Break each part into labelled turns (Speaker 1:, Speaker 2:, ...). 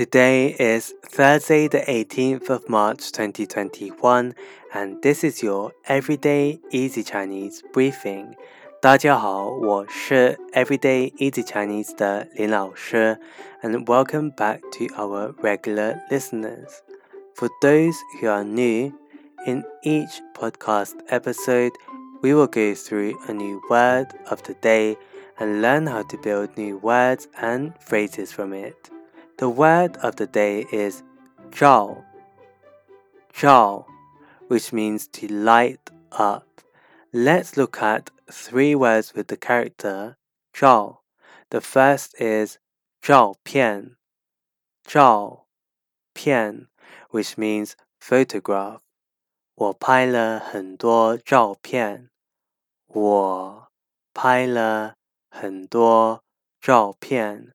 Speaker 1: Today is Thursday, the 18th of March 2021, and this is your Everyday Easy Chinese briefing. 大家好，我是 Everyday Easy Chinese 的林老师, and welcome back to our regular listeners. For those who are new, in each podcast episode, we will go through a new word of the day and learn how to build new words and phrases from it. The word of the day is zhao. Zhao, which means to light up. Let's look at three words with the character zhao. The first is zhao pian. Zhao pian, which means photograph. 我拍了很多照片。我拍了很多照片。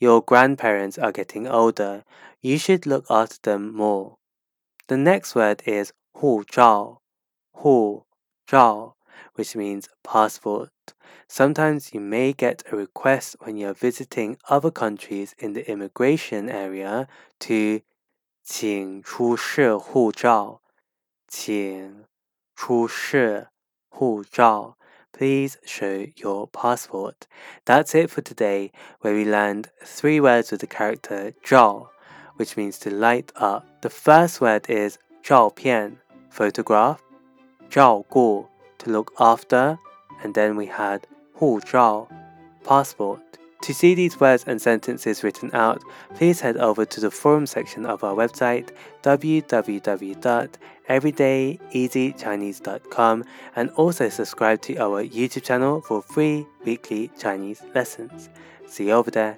Speaker 1: your grandparents are getting older, you should look after them more. The next word is 护照,护照, which means passport. Sometimes you may get a request when you're visiting other countries in the immigration area to 请出示护照，请出示护照。 Please show your passport. That's it for today, where we learned three words with the character 照, which means to light up. The first word is 照片, photograph, 照顾, to look after, and then we had 护照, passport. To see these words and sentences written out, please head over to the forum section of our website www.everydayeasychinese.com and also subscribe to our YouTube channel for free weekly Chinese lessons. See you over there.